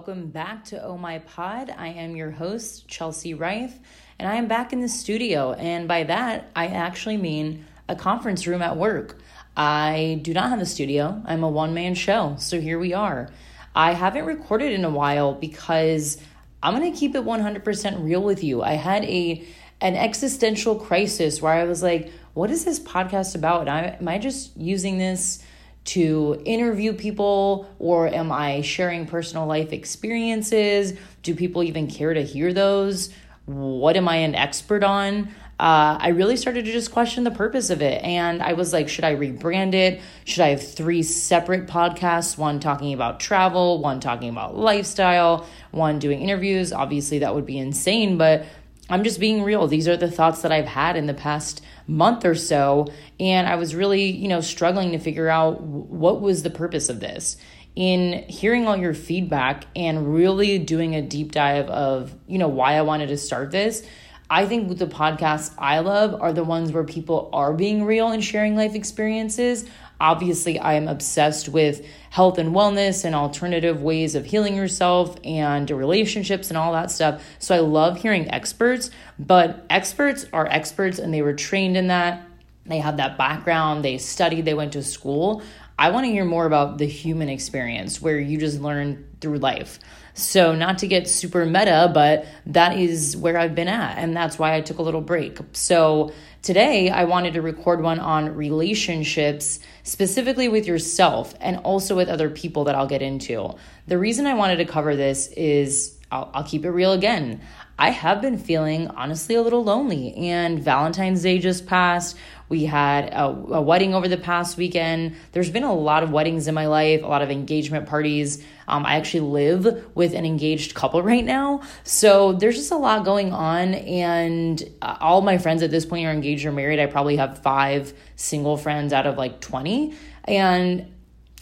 Welcome back to Oh My Pod. I am your host, Chelsea Reif, and I am back in the studio. And by that, I actually mean a conference room at work. I do not have a studio, I'm a one man show. So here we are. I haven't recorded in a while because I'm going to keep it 100% real with you. I had a an existential crisis where I was like, what is this podcast about? I, am I just using this to interview people or am I sharing personal life experiences? Do people even care to hear those? What am I an expert on? Uh, I really started to just question the purpose of it. And I was like, should I rebrand it? Should I have three separate podcasts? One talking about travel, one talking about lifestyle, one doing interviews? Obviously, that would be insane, but I'm just being real. These are the thoughts that I've had in the past month or so. And I was really, you know, struggling to figure out what was the purpose of this. In hearing all your feedback and really doing a deep dive of, you know, why I wanted to start this, I think the podcasts I love are the ones where people are being real and sharing life experiences. Obviously, I am obsessed with health and wellness and alternative ways of healing yourself and relationships and all that stuff. So I love hearing experts, but experts are experts and they were trained in that. They have that background, they studied, they went to school. I want to hear more about the human experience where you just learn through life. So, not to get super meta, but that is where I've been at. And that's why I took a little break. So, today I wanted to record one on relationships, specifically with yourself and also with other people that I'll get into. The reason I wanted to cover this is I'll, I'll keep it real again. I have been feeling honestly a little lonely, and Valentine's Day just passed. We had a, a, wedding over the past weekend. There's been a lot of weddings in my life, a lot of engagement parties. Um, I actually live with an engaged couple right now. So there's just a lot going on. And uh, all my friends at this point are engaged or married. I probably have five single friends out of like 20. And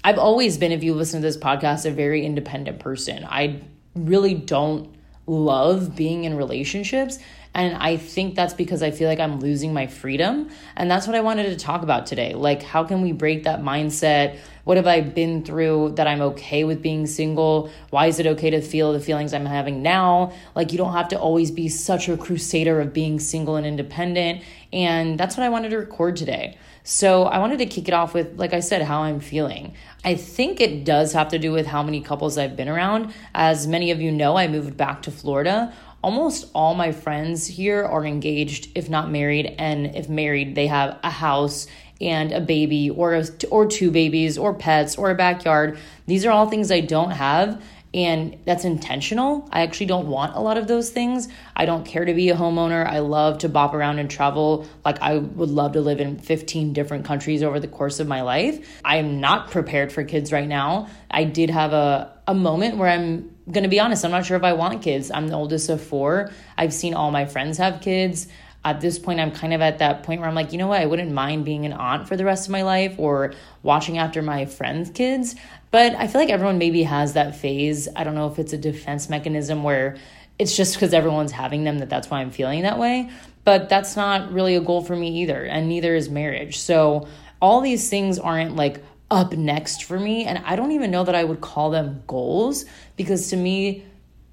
I've always been, if you listen to this podcast, a very independent person. I really don't love being in relationships. And I think that's because I feel like I'm losing my freedom. And that's what I wanted to talk about today. Like, how can we break that mindset? What have I been through that I'm okay with being single? Why is it okay to feel the feelings I'm having now? Like, you don't have to always be such a crusader of being single and independent. And that's what I wanted to record today. So, I wanted to kick it off with, like I said, how I'm feeling. I think it does have to do with how many couples I've been around. As many of you know, I moved back to Florida almost all my friends here are engaged, if not married, and if married, they have a house and a baby or a, or two babies or pets or a backyard. These are all things I don't have and that's intentional. I actually don't want a lot of those things. I don't care to be a homeowner. I love to bop around and travel. Like I would love to live in 15 different countries over the course of my life. I am not prepared for kids right now. I did have a a moment where I'm going to be honest, I'm not sure if I want kids. I'm the oldest of four. I've seen all my friends have kids. At this point, I'm kind of at that point where I'm like, you know what? I wouldn't mind being an aunt for the rest of my life or watching after my friends' kids. But I feel like everyone maybe has that phase. I don't know if it's a defense mechanism where it's just because everyone's having them that that's why I'm feeling that way. But that's not really a goal for me either. And neither is marriage. So all these things aren't like up next for me. And I don't even know that I would call them goals because to me,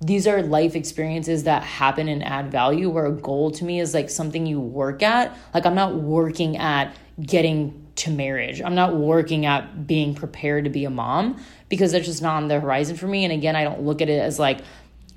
these are life experiences that happen and add value. Where a goal to me is like something you work at. Like, I'm not working at getting to marriage, I'm not working at being prepared to be a mom because that's just not on the horizon for me. And again, I don't look at it as like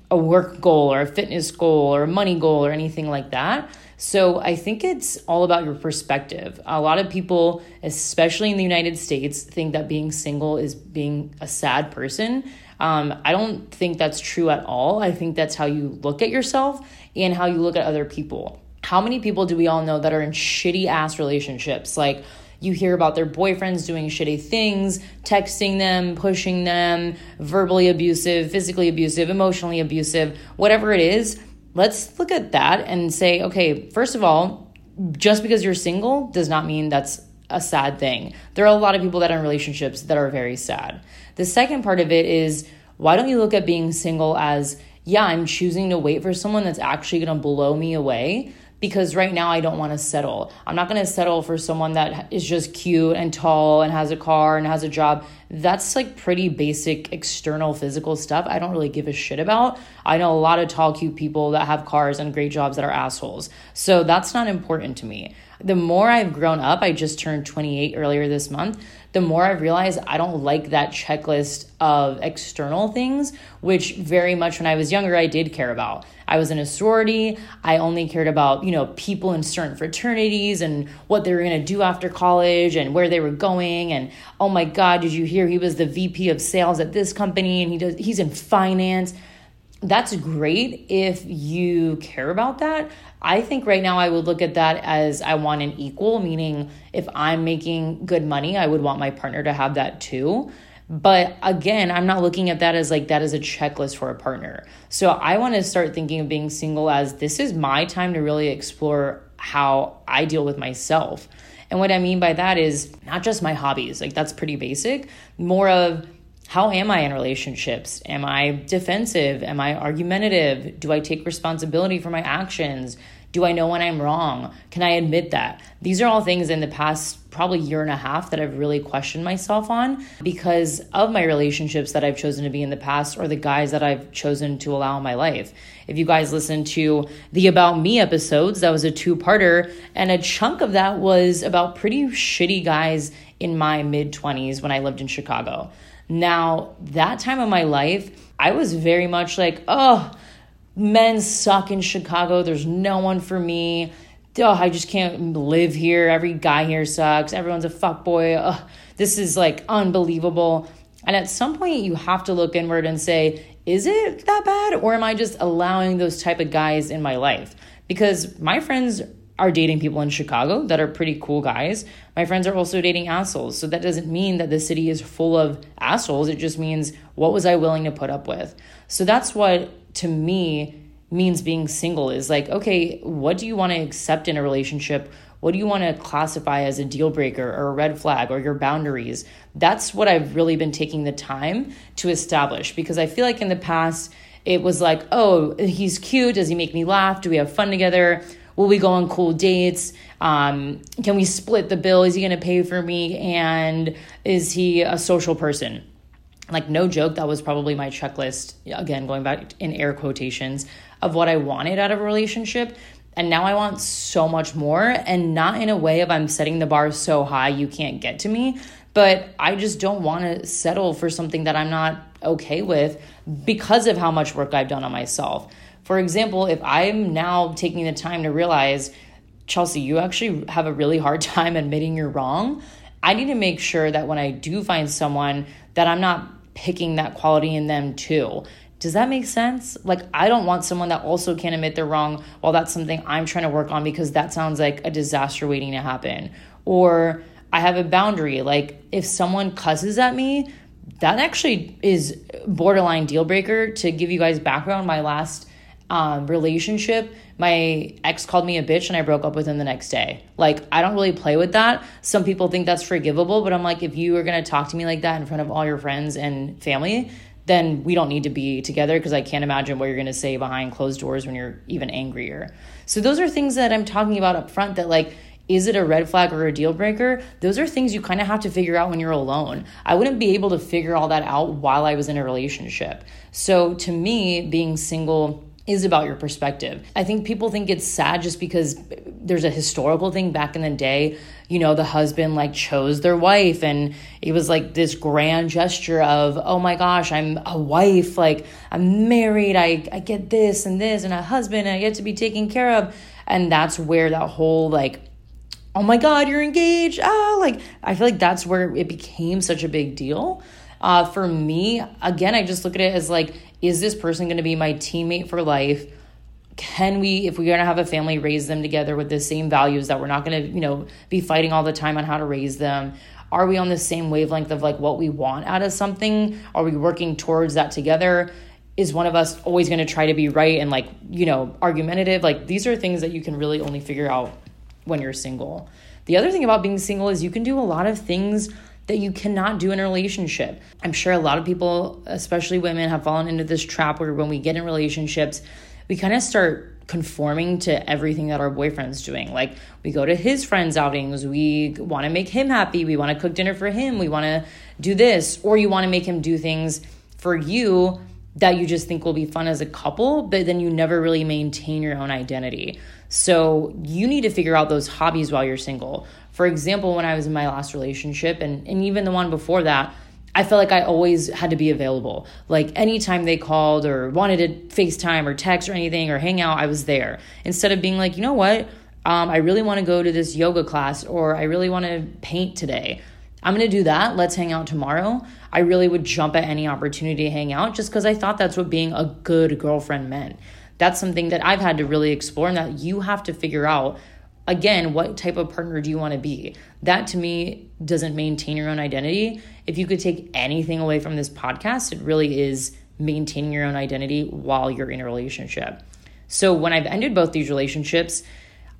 a work goal or a fitness goal or a money goal or anything like that. So I think it's all about your perspective. A lot of people, especially in the United States, think that being single is being a sad person. Um, I don't think that's true at all. I think that's how you look at yourself and how you look at other people. How many people do we all know that are in shitty ass relationships? Like, you hear about their boyfriends doing shitty things, texting them, pushing them, verbally abusive, physically abusive, emotionally abusive, whatever it is let's look at that and say, okay, first of all, just because you're single does not mean that's a sad thing. There are a lot of people that are in relationships that are very sad. The second part of it is why don't you look at being single as, yeah, I'm choosing to wait for someone that's actually to blow me away because right now I don't want to settle. I'm not going to settle for someone that is just cute and tall and has a car and has a job. That's like pretty basic external physical stuff I don't really give a shit about. I know a lot of tall, cute people that have cars and great jobs that are assholes. So that's not important to me. The more I've grown up, I just turned 28 earlier this month the more I've realized I don't like that checklist of external things, which very much when I was younger, I did care about. I was in a sorority. I only cared about, you know, people in certain fraternities and what they were going to do after college and where they were going. And oh my God, did you hear he was the VP of sales at this company and he does, he's in finance that's great if you care about that. I think right now I would look at that as I want an equal, meaning if I'm making good money, I would want my partner to have that too. But again, I'm not looking at that as like that is a checklist for a partner. So I want to start thinking of being single as this is my time to really explore how I deal with myself. And what I mean by that is not just my hobbies, like that's pretty basic, more of how am I in relationships? Am I defensive? Am I argumentative? Do I take responsibility for my actions? Do I know when I'm wrong? Can I admit that? These are all things in the past probably year and a half that I've really questioned myself on because of my relationships that I've chosen to be in the past or the guys that I've chosen to allow in my life. If you guys listen to the About Me episodes, that was a two parter, and a chunk of that was about pretty shitty guys in my mid 20s when I lived in Chicago. Now, that time of my life, I was very much like, oh, men suck in Chicago. There's no one for me. Oh, I just can't live here. Every guy here sucks. Everyone's a fuckboy. This is like unbelievable. And at some point, you have to look inward and say, is it that bad? Or am I just allowing those type of guys in my life? Because my friends are dating people in Chicago that are pretty cool guys. My friends are also dating assholes. So that doesn't mean that the city is full of assholes. It just means what was I willing to put up with? So that's what to me means being single is like, okay, what do you want to accept in a relationship? What do you want to classify as a deal breaker or a red flag or your boundaries? That's what I've really been taking the time to establish because I feel like in the past, it was like, oh, he's cute. Does he make me laugh? Do we have fun together? Will we go on cool dates? Um, can we split the bill? Is he going to pay for me? And is he a social person? Like, no joke, that was probably my checklist, again, going back in air quotations, of what I wanted out of a relationship. And now I want so much more, and not in a way of I'm setting the bar so high you can't get to me, but I just don't want to settle for something that I'm not okay with because of how much work I've done on myself. For example, if I'm now taking the time to realize, Chelsea, you actually have a really hard time admitting you're wrong, I need to make sure that when I do find someone that I'm not picking that quality in them too. Does that make sense? Like, I don't want someone that also can't admit they're wrong while that's something I'm trying to work on because that sounds like a disaster waiting to happen. Or I have a boundary. Like, if someone cusses at me, that actually is borderline deal breaker. To give you guys background, my last um, relationship, my ex called me a bitch and I broke up with him the next day. Like, I don't really play with that. Some people think that's forgivable, but I'm like, if you are going to talk to me like that in front of all your friends and family, then we don't need to be together because I can't imagine what you're going to say behind closed doors when you're even angrier. So, those are things that I'm talking about up front that, like, is it a red flag or a deal breaker? Those are things you kind of have to figure out when you're alone. I wouldn't be able to figure all that out while I was in a relationship. So, to me, being single, is about your perspective. I think people think it's sad just because there's a historical thing back in the day. You know, the husband like chose their wife, and it was like this grand gesture of, oh my gosh, I'm a wife, like I'm married, I, I get this and this, and a husband, and I get to be taken care of. And that's where that whole like, oh my God, you're engaged. Ah, like I feel like that's where it became such a big deal. Uh, for me, again, I just look at it as like, is this person going to be my teammate for life? Can we, if we're going to have a family, raise them together with the same values that we're not going to, you know, be fighting all the time on how to raise them? Are we on the same wavelength of like what we want out of something? Are we working towards that together? Is one of us always going to try to be right and like, you know, argumentative? Like these are things that you can really only figure out when you're single. The other thing about being single is you can do a lot of things that you cannot do in a relationship. I'm sure a lot of people, especially women, have fallen into this trap where when we get in relationships, we kind of start conforming to everything that our boyfriend's doing. Like we go to his friends' outings, we want to make him happy, we want to cook dinner for him, we want to do this, or you want to make him do things for you that you just think will be fun as a couple, but then you never really maintain your own identity. So you need to figure out those hobbies while you're single. For example, when I was in my last relationship and, and even the one before that, I felt like I always had to be available. Like anytime they called or wanted to FaceTime or text or anything or hang out, I was there. Instead of being like, you know what? Um, I really want to go to this yoga class or I really want to paint today. I'm going to do that. Let's hang out tomorrow. I really would jump at any opportunity to hang out just because I thought that's what being a good girlfriend meant. That's something that I've had to really explore and that you have to figure out again, what type of partner do you want to be? That to me doesn't maintain your own identity. If you could take anything away from this podcast, it really is maintaining your own identity while you're in a relationship. So when I've ended both these relationships,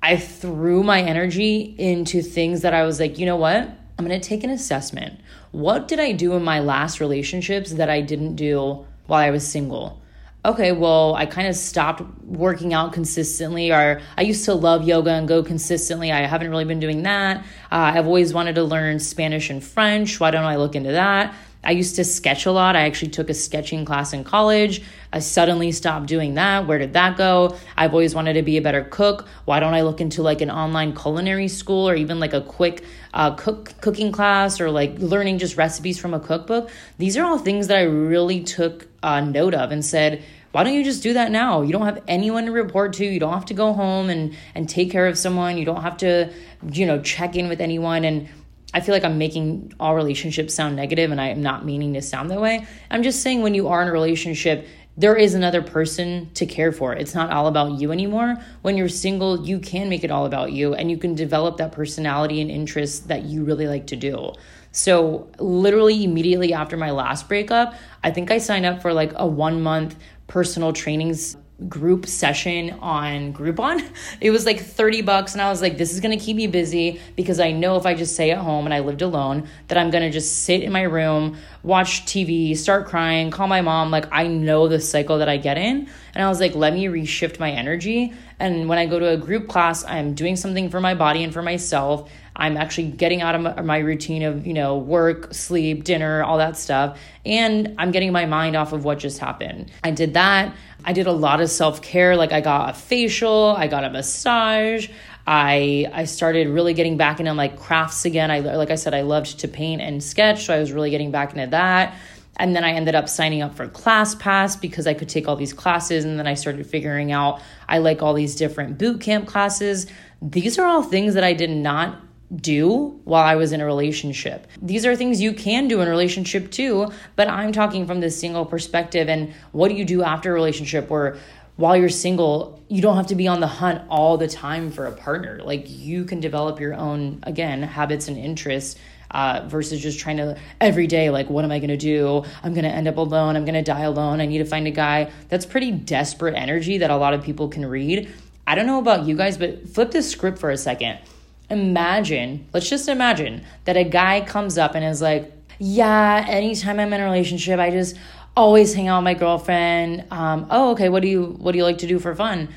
I threw my energy into things that I was like, you know what? I'm going to take an assessment. What did I do in my last relationships that I didn't do while I was single? Okay, well, I kind of stopped working out consistently, or I used to love yoga and go consistently. I haven't really been doing that. Uh, I've always wanted to learn Spanish and French. Why don't I look into that? I used to sketch a lot. I actually took a sketching class in college. I suddenly stopped doing that. Where did that go? I've always wanted to be a better cook. Why don't I look into like an online culinary school or even like a quick uh, cook cooking class or like learning just recipes from a cookbook? These are all things that I really took uh, note of and said, why don't you just do that now? You don't have anyone to report to. You don't have to go home and and take care of someone. You don't have to, you know, check in with anyone and I feel like I'm making all relationships sound negative and I am not meaning to sound that way. I'm just saying when you are in a relationship, there is another person to care for. It's not all about you anymore. When you're single, you can make it all about you and you can develop that personality and interests that you really like to do. So, literally immediately after my last breakup, I think I signed up for like a one month personal trainings group session on Groupon. It was like 30 bucks and I was like this is going to keep me busy because I know if I just stay at home and I lived alone that I'm going to just sit in my room, watch TV, start crying, call my mom like I know the cycle that I get in. And I was like let me reshift my energy and when I go to a group class, I'm doing something for my body and for myself. I'm actually getting out of my routine of, you know, work, sleep, dinner, all that stuff. And I'm getting my mind off of what just happened. I did that. I did a lot of self care. Like I got a facial, I got a massage. I I started really getting back into like crafts again. I like I said, I loved to paint and sketch, so I was really getting back into that. And then I ended up signing up for ClassPass because I could take all these classes. And then I started figuring out I like all these different boot camp classes. These are all things that I did not do while I was in a relationship. These are things you can do in a relationship too, but I'm talking from the single perspective and what do you do after a relationship where while you're single, you don't have to be on the hunt all the time for a partner. Like you can develop your own again habits and interests uh, versus just trying to every day like what am i going to do i'm going to end up alone i'm going to die alone i need to find a guy that's pretty desperate energy that a lot of people can read i don't know about you guys but flip the script for a second imagine, let's just imagine that a guy comes up and is like, yeah, anytime I'm in a relationship, I just always hang out with my girlfriend. Um, oh, okay, what do you what do you like to do for fun?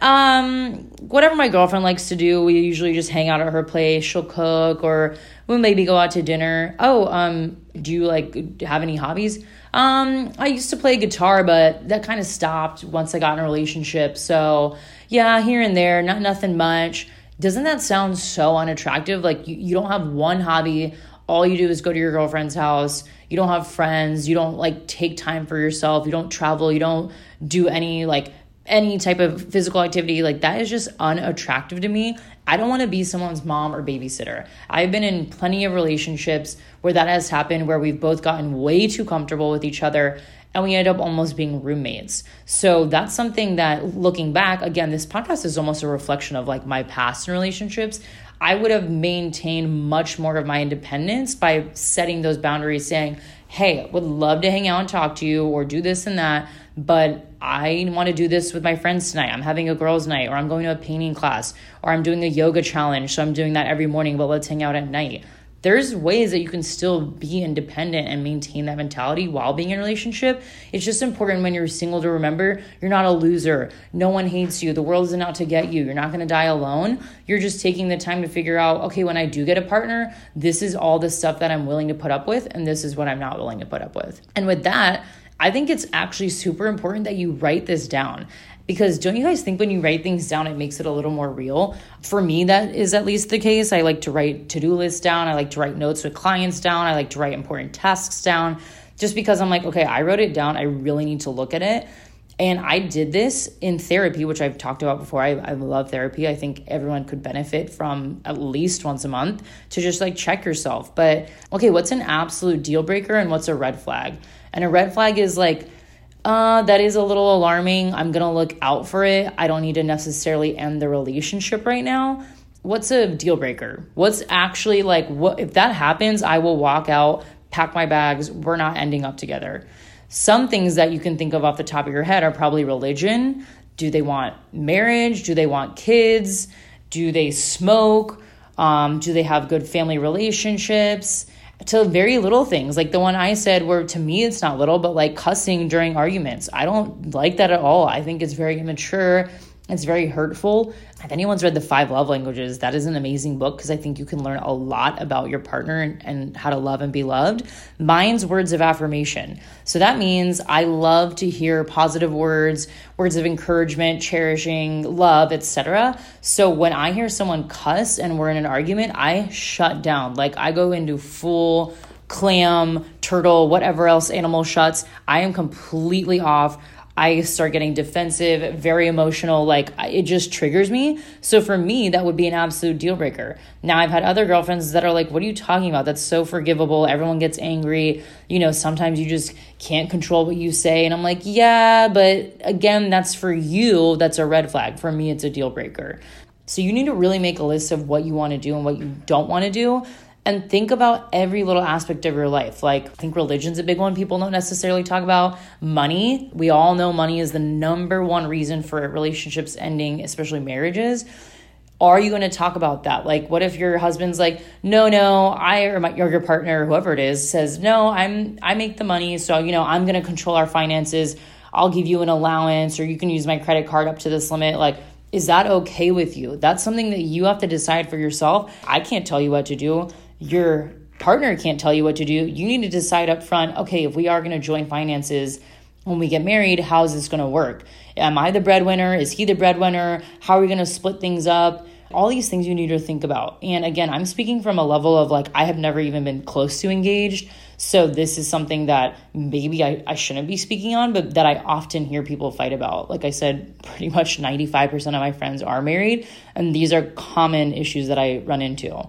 Um, whatever my girlfriend likes to do, we usually just hang out at her place. She'll cook or we'll maybe go out to dinner. Oh, um, do you like have any hobbies? Um, I used to play guitar, but that kind of stopped once I got in a relationship. So yeah, here and there, not nothing much. Doesn't that sound so unattractive? Like you, you don't have one hobby. All you do is go to your girlfriend's house. You don't have friends. You don't like take time for yourself. You don't travel. You don't do any like any type of physical activity. Like that is just unattractive to me. I don't want to be someone's mom or babysitter. I've been in plenty of relationships where that has happened, where we've both gotten way too comfortable with each other and we end up almost being roommates. So that's something that looking back, again, this podcast is almost a reflection of like my past in relationships. I would have maintained much more of my independence by setting those boundaries, saying, Hey, would love to hang out and talk to you or do this and that, but I want to do this with my friends tonight. I'm having a girls' night, or I'm going to a painting class, or I'm doing a yoga challenge. So I'm doing that every morning, but let's hang out at night there's ways that you can still be independent and maintain that mentality while being in a relationship. It's just important when you're single to remember you're not a loser. No one hates you. The world isn't out to get you. You're not going to die alone. You're just taking the time to figure out, okay, when I do get a partner, this is all the stuff that I'm willing to put up with, and this is what I'm not willing to put up with. And with that, I think it's actually super important that you write this down because don't you guys think when you write things down it makes it a little more real for me that is at least the case i like to write to-do lists down i like to write notes with clients down i like to write important tasks down just because i'm like okay i wrote it down i really need to look at it and I did this in therapy, which I've talked about before. I, I love therapy. I think everyone could benefit from at least once a month to just like check yourself. But okay, what's an absolute deal breaker and what's a red flag? And a red flag is like, uh, that is a little alarming. I'm going to look out for it. I don't need to necessarily end the relationship right now. What's a deal breaker? What's actually like, what if that happens? I will walk out, pack my bags. We're not ending up together. Some things that you can think of off the top of your head are probably religion. Do they want marriage? Do they want kids? Do they smoke? Um, do they have good family relationships? To very little things like the one I said where to me it's not little but like cussing during arguments. I don't like that at all. I think it's very immature. It's very hurtful. If anyone's read The Five Love Languages, that is an amazing book because I think you can learn a lot about your partner and, and, how to love and be loved. Mine's words of affirmation. So that means I love to hear positive words, words of encouragement, cherishing, love, etc. So when I hear someone cuss and we're in an argument, I shut down. Like I go into full clam, turtle, whatever else animal shuts. I am completely off. I start getting defensive, very emotional. Like it just triggers me. So for me, that would be an absolute deal breaker. Now, I've had other girlfriends that are like, What are you talking about? That's so forgivable. Everyone gets angry. You know, sometimes you just can't control what you say. And I'm like, Yeah, but again, that's for you. That's a red flag. For me, it's a deal breaker. So you need to really make a list of what you want to do and what you don't want to do and think about every little aspect of your life. Like, I think religion's a big one people don't necessarily talk about. Money, we all know money is the number one reason for relationships ending, especially marriages. Are you going to talk about that? Like, what if your husband's like, no, no, I or my or your partner, whoever it is, says, no, I'm I make the money, so you know I'm going to control our finances. I'll give you an allowance, or you can use my credit card up to this limit. Like, is that okay with you? That's something that you have to decide for yourself. I can't tell you what to do your partner can't tell you what to do. You need to decide up front, okay, if we are going to join finances when we get married, how is this going to work? Am I the breadwinner? Is he the breadwinner? How are we going to split things up? All these things you need to think about. And again, I'm speaking from a level of like, I have never even been close to engaged. So this is something that maybe I, I shouldn't be speaking on, but that I often hear people fight about. Like I said, pretty much 95% of my friends are married, and these are common issues that I run into.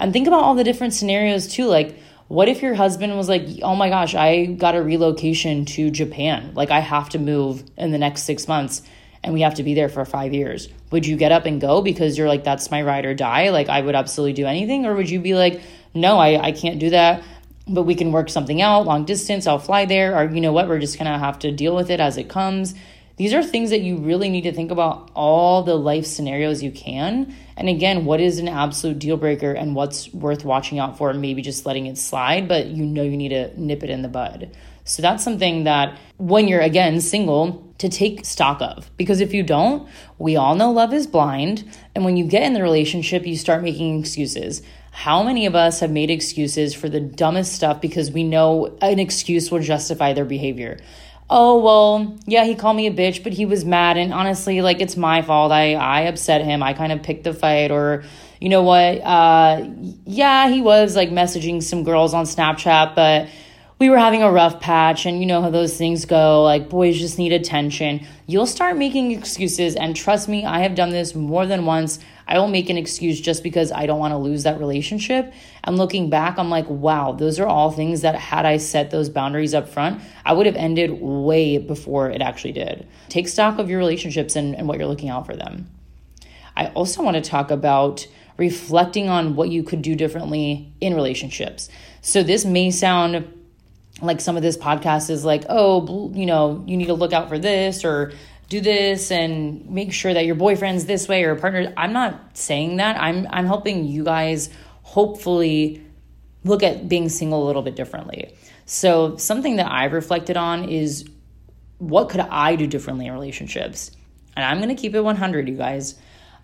And think about all the different scenarios too. Like, what if your husband was like, oh my gosh, I got a relocation to Japan? Like, I have to move in the next six months and we have to be there for five years. Would you get up and go because you're like, that's my ride or die? Like, I would absolutely do anything? Or would you be like, no, I, I can't do that, but we can work something out long distance. I'll fly there. Or, you know what, we're just going to have to deal with it as it comes. These are things that you really need to think about all the life scenarios you can. And again, what is an absolute deal breaker and what's worth watching out for, maybe just letting it slide, but you know you need to nip it in the bud. So that's something that when you're again single, to take stock of. Because if you don't, we all know love is blind. And when you get in the relationship, you start making excuses. How many of us have made excuses for the dumbest stuff because we know an excuse will justify their behavior? Oh well yeah he called me a bitch but he was mad. And honestly like it's my fault. I i upset him. I kind of picked the fight or you know what uh yeah he was like messaging some girls on snapchat but we were having a rough patch and you know how those things go. Like boys just need attention. You'll start making excuses and trust me i have done this more than once i will make an excuse just because i don't want to lose that relationship. And looking back i'm like wow those are all things that had i set those boundaries up front i would have ended way before it actually did. Take stock of your relationships and, and what you're looking out for them. I also want to talk about reflecting on what you could do differently in relationships. So this may sound like some of this podcast is like, oh, you know, you need to look out for this or do this and make sure that your boyfriend's this way or partner. I'm not saying that. I'm I'm helping you guys hopefully look at being single a little bit differently. So, something that I've reflected on is what could I do differently in relationships? And I'm going to keep it 100, you guys.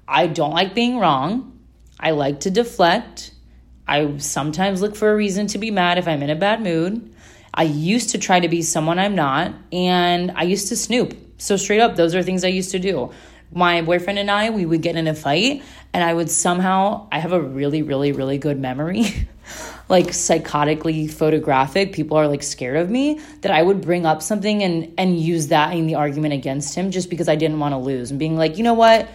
I don't like being wrong. I like to deflect. I sometimes look for a reason to be mad if I'm in a bad mood. I used to try to be someone I'm not, and I used to snoop. So, straight up, those are things I used to do. My boyfriend and I, we would get in a fight, and I would somehow, I have a really, really, really good memory, like psychotically photographic. People are like scared of me that I would bring up something and and use that in the argument against him just because I didn't want to lose and being like, you know what?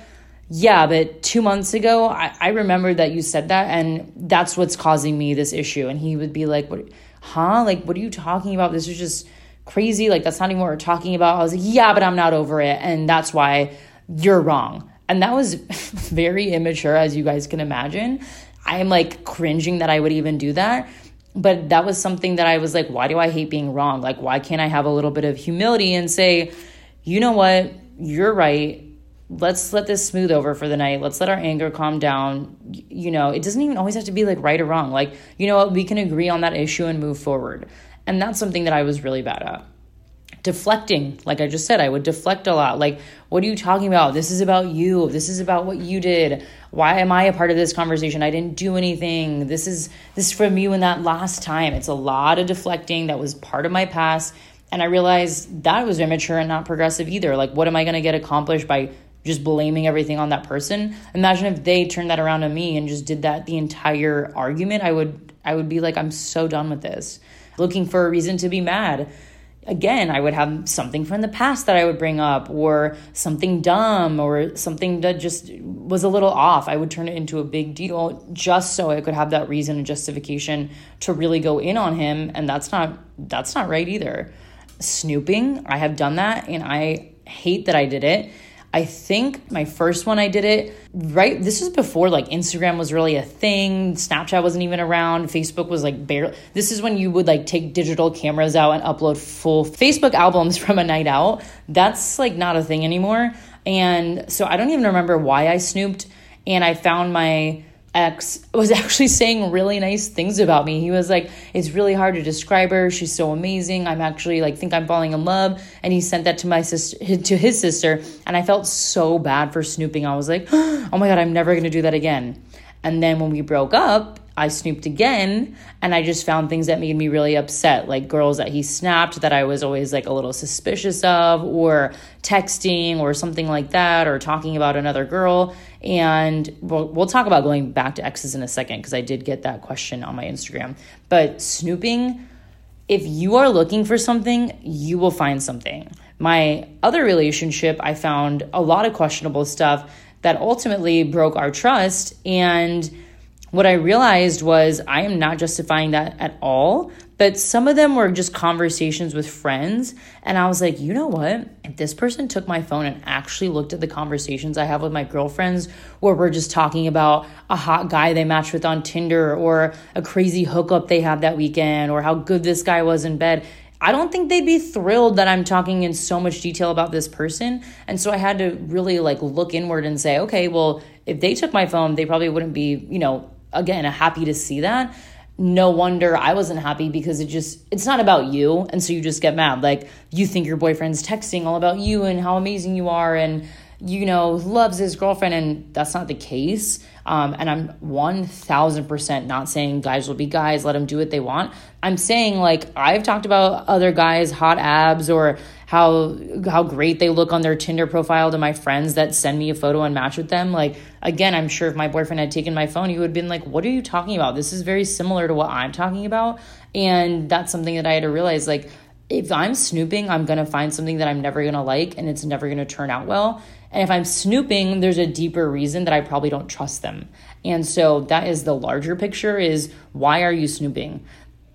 Yeah, but two months ago, I, I remember that you said that, and that's what's causing me this issue. And he would be like, what? huh? Like, what are you talking about? This is just crazy. Like, that's not even what we're talking about. I was like, yeah, but I'm not over it. And that's why you're wrong. And that was very immature, as you guys can imagine. I'm like cringing that I would even do that. But that was something that I was like, why do I hate being wrong? Like, why can't I have a little bit of humility and say, you know what? You're right let's let this smooth over for the night. Let's let our anger calm down. You know, it doesn't even always have to be like right or wrong. Like, you know what, we can agree on that issue and move forward. And that's something that I was really bad at. Deflecting, like I just said, I would deflect a lot. Like, what are you talking about? This is about you. This is about what you did. Why am I a part of this conversation? I didn't do anything. This is this is from you in that last time. It's a lot of deflecting that was part of my past. And I realized that was immature and not progressive either. Like, what am I going to get accomplished by just blaming everything on that person. Imagine if they turned that around on me and just did that the entire argument. I would I would be like I'm so done with this. Looking for a reason to be mad. Again, I would have something from the past that I would bring up or something dumb or something that just was a little off. I would turn it into a big deal just so I could have that reason and justification to really go in on him and that's not that's not right either. Snooping, I have done that and I hate that I did it I think my first one I did it right. This was before like Instagram was really a thing. Snapchat wasn't even around. Facebook was like barely. This is when you would like take digital cameras out and upload full Facebook albums from a night out. That's like not a thing anymore. And so I don't even remember why I snooped. And I found my ex was actually saying really nice things about me. He was like, "It's really hard to describe her. She's so amazing. I'm actually like think I'm falling in love." And he sent that to my sister to his sister, and I felt so bad for snooping. I was like, "Oh my god, I'm never going to do that again." And then when we broke up, I snooped again and I just found things that made me really upset, like girls that he snapped that I was always like a little suspicious of, or texting or something like that, or talking about another girl. And we'll, we'll talk about going back to exes in a second because I did get that question on my Instagram. But snooping, if you are looking for something, you will find something. My other relationship, I found a lot of questionable stuff that ultimately broke our trust. And what I realized was I am not justifying that at all, but some of them were just conversations with friends. And I was like, you know what? If this person took my phone and actually looked at the conversations I have with my girlfriends, where we're just talking about a hot guy they matched with on Tinder or a crazy hookup they had that weekend or how good this guy was in bed. I don't think they'd be thrilled that I'm talking in so much detail about this person. And so I had to really like look inward and say, okay, well, if they took my phone, they probably wouldn't be, you know, again, happy to see that. No wonder I wasn't happy because it just, it's not about you. And so you just get mad. Like you think your boyfriend's texting all about you and how amazing you are and, you know, loves his girlfriend. And that's not the case. Um, and I'm 1000% not saying guys will be guys, let them do what they want. I'm saying, like, I've talked about other guys' hot abs or how how great they look on their Tinder profile to my friends that send me a photo and match with them. Like again, I'm sure if my boyfriend had taken my phone, he would have been like, "What are you talking about? This is very similar to what I'm talking about." And that's something that I had to realize like if I'm snooping, I'm going to find something that I'm never going to like and it's never going to turn out well. And if I'm snooping, there's a deeper reason that I probably don't trust them. And so that is the larger picture is why are you snooping?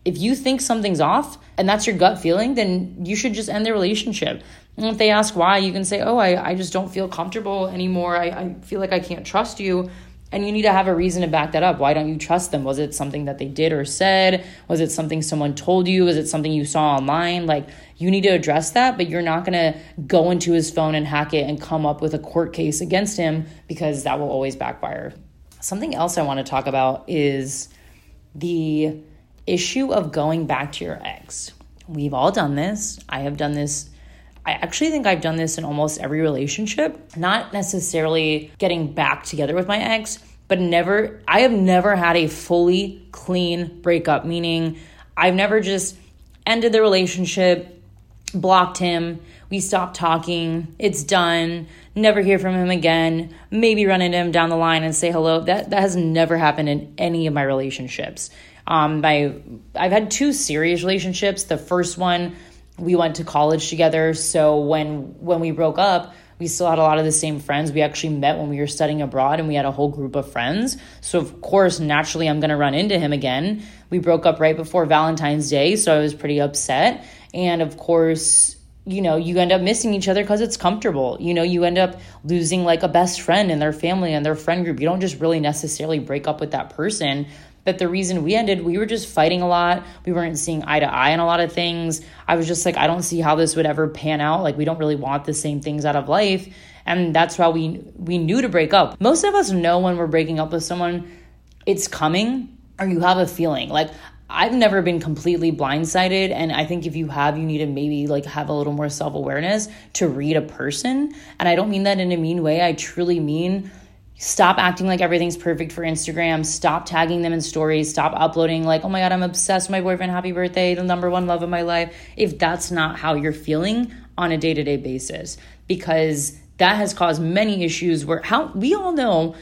if you think something's off and that's your gut feeling, then you should just end the relationship. And if they ask why, you can say, Oh, I, I just don't feel comfortable anymore. I, I feel like I can't trust you. And you need to have a reason to back that up. Why don't you trust them? Was it something that they did or said? Was it something someone told you? Was it something you saw online? Like, you need to address that, but you're not going to go into his phone and hack it and come up with a court case against him because that will always backfire. Something else I want to talk about is the issue of going back to your ex. We've all done this. I have done this. I actually think I've done this in almost every relationship, not necessarily getting back together with my ex, but never, I have never had a fully clean breakup, meaning I've never just ended the relationship, blocked him, we stopped talking, it's done, never hear from him again, maybe run into him down the line and say hello. That that has never happened in any of my relationships. Um, my I've had two serious relationships. The first one, we went to college together, so when when we broke up, we still had a lot of the same friends. We actually met when we were studying abroad and we had a whole group of friends. So, of course, naturally, I'm going to run into him again. We broke up right before Valentine's Day, so I was pretty upset. And of course, you know, you end up missing each other because it's comfortable. You know, you end up losing like a best friend in their family and their friend group. You don't just really necessarily break up with that person. But the reason we ended, we were just fighting a lot. We weren't seeing eye to eye on a lot of things. I was just like, I don't see how this would ever pan out. Like, we don't really want the same things out of life. And that's why we we knew to break up. Most of us know when we're breaking up with someone, it's coming or you have a feeling. Like I've never been completely blindsided. And I think if you have, you need to maybe like have a little more self awareness to read a person. And I don't mean that in a mean way. I truly mean stop acting like everything's perfect for Instagram. Stop tagging them in stories. Stop uploading like, oh my God, I'm obsessed with my boyfriend. Happy birthday. The number one love of my life. If that's not how you're feeling on a day to day basis, because that has caused many issues where how we all know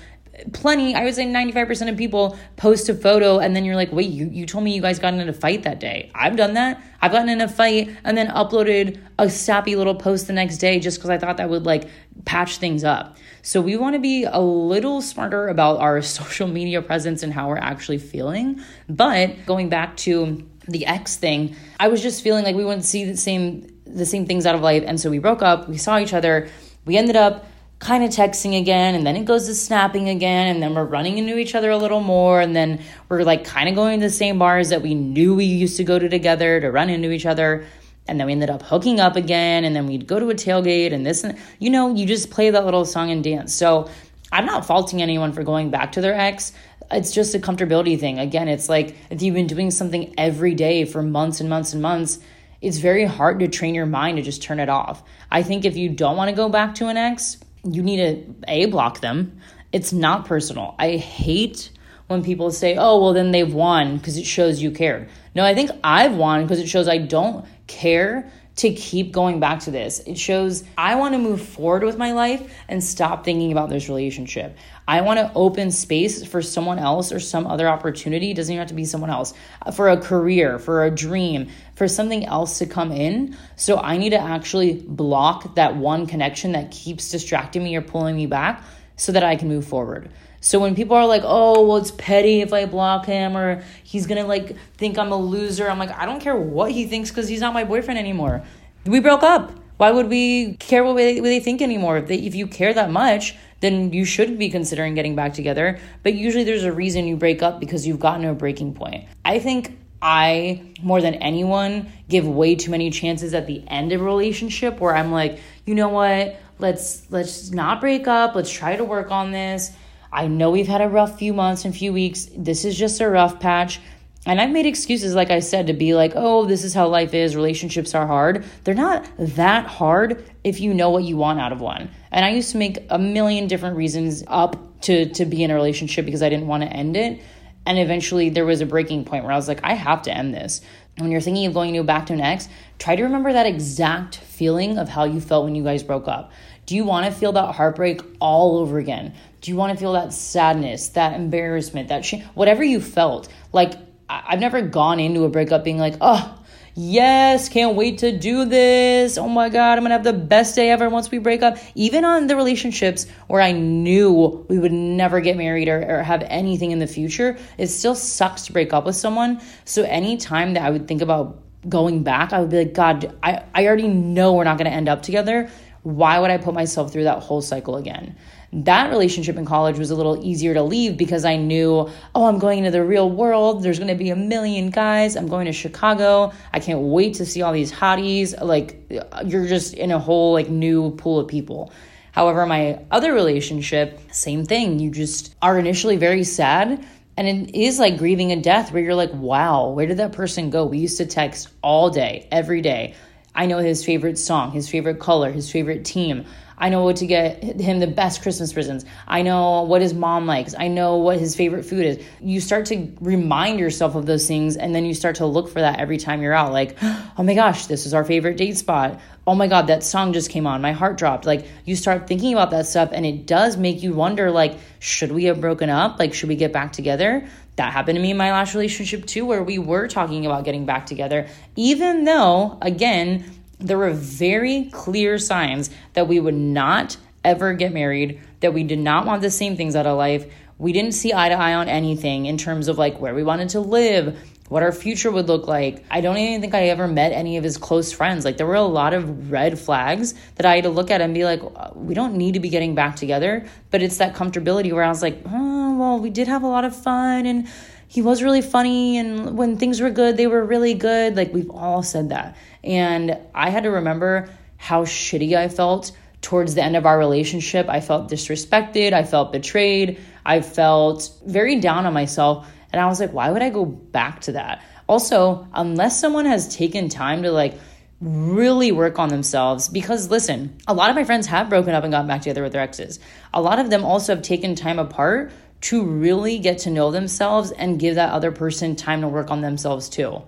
plenty, I would say 95% of people post a photo and then you're like, wait, you, you told me you guys got in a fight that day. I've done that. I've gotten in a fight and then uploaded a sappy little post the next day just because I thought that would like patch things up. So we want to be a little smarter about our social media presence and how we're actually feeling. But going back to the ex thing, I was just feeling like we wouldn't see the same the same things out of life. And so we broke up, we saw each other, we ended up kind of texting again and then it goes to snapping again and then we're running into each other a little more and then we're like kind of going to the same bars that we knew we used to go to together to run into each other and then we ended up hooking up again and then we'd go to a tailgate and this and you know you just play that little song and dance. So i'm not faulting anyone for going back to their ex. It's just a comfortability thing. Again it's like if you've been doing something every day for months and months and months it's very hard to train your mind to just turn it off. I think if you don't want to go back to an ex you need to a block them. It's not personal. I hate when people say, "Oh, well then they've won because it shows you cared." No, I think I've won because it shows I don't care to keep going back to this. It shows I want to move forward with my life and stop thinking about this relationship. I want to open space for someone else or some other opportunity. It doesn't even have to be someone else uh, for a career, for a dream, for something else to come in. So I need to actually block that one connection that keeps distracting me or pulling me back so that I can move forward. So when people are like, "Oh, well, it's petty if I block him, or he's gonna like think I'm a loser," I'm like, I don't care what he thinks because he's not my boyfriend anymore. We broke up. Why would we care what they, what they think anymore? If, they, if you care that much, then you should be considering getting back together. But usually there's a reason you break up because you've gotten to a breaking point. I think I, more than anyone, give way too many chances at the end of a relationship where I'm like, you know what? Let's let's not break up. Let's try to work on this. I know we've had a rough few months and few weeks. This is just a rough patch. And I've made excuses, like I said, to be like, oh, this is how life is. Relationships are hard. They're not that hard if you know what you want out of one. And I used to make a million different reasons up to, to be in a relationship because I didn't want to end it. And eventually there was a breaking point where I was like, I have to end this. When you're thinking of going to back to an ex, try to remember that exact feeling of how you felt when you guys broke up. Do you want to feel that heartbreak all over again? Do you want to feel that sadness, that embarrassment, that shame, whatever you felt? Like I've never gone into a breakup being like, oh, yes, can't wait to do this. Oh my God, I'm gonna have the best day ever once we break up. Even on the relationships where I knew we would never get married or, or have anything in the future, it still sucks to break up with someone. So anytime that I would think about going back, I would be like, God, I, I already know we're not gonna end up together. Why would I put myself through that whole cycle again? That relationship in college was a little easier to leave because I knew, oh, I'm going into the real world. There's going to be a million guys. I'm going to Chicago. I can't wait to see all these hotties. Like, you're just in a whole like new pool of people. However, my other relationship, same thing. You just are initially very sad And it is like grieving a death where you're like, wow, where did that person go? We used to text all day, every day. I know his favorite song, his favorite color, his favorite team. I know what to get him the best Christmas presents. I know what his mom likes. I know what his favorite food is. You start to remind yourself of those things and then you start to look for that every time you're out. Like, oh my gosh, this is our favorite date spot. Oh my God, that song just came on. My heart dropped. Like, you start thinking about that stuff and it does make you wonder, like, should we have broken up? Like, should we get back together? That happened to me in my last relationship too, where we were talking about getting back together, even though, again, there were very clear signs that we would not ever get married, that we did not want the same things out of life. We didn't see eye to eye on anything in terms of like where we wanted to live, what our future would look like. I don't even think I ever met any of his close friends. Like there were a lot of red flags that I had to look at and be like, we don't need to be getting back together. But it's that comfortability where I was like, oh, well, we did have a lot of fun and he was really funny and when things were good, they were really good. Like we've all said that. And I had to remember how shitty I felt towards the end of our relationship. I felt disrespected. I felt betrayed. I felt very down on myself. And I was like, why would I go back to that? Also, unless someone has taken time to like really work on themselves, because listen, a lot of my friends have broken up and gotten back together with their exes. A lot of them also have taken time apart to really get to know themselves and give that other person time to work on themselves too.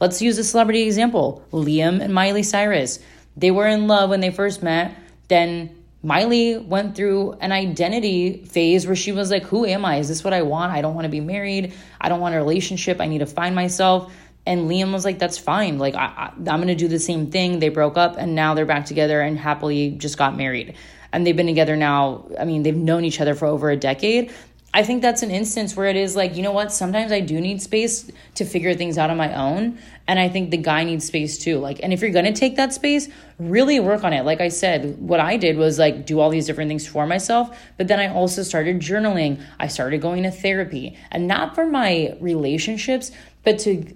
Let's use a celebrity example Liam and Miley Cyrus. They were in love when they first met. Then Miley went through an identity phase where she was like, Who am I? Is this what I want? I don't want to be married. I don't want a relationship. I need to find myself. And Liam was like, That's fine. Like, I, am going to do the same thing. They broke up and now they're back together and happily just got married. And they've been together now. I mean, they've known each other for over a decade. I think that's an instance where it is like, you know what, sometimes I do need space to figure things out on my own. And I think the guy needs space too. Like, and if you're gonna take that space, really work on it. Like I said, what I did was like do all these different things for myself, but then I also started journaling. I started going to therapy and not for my relationships, but to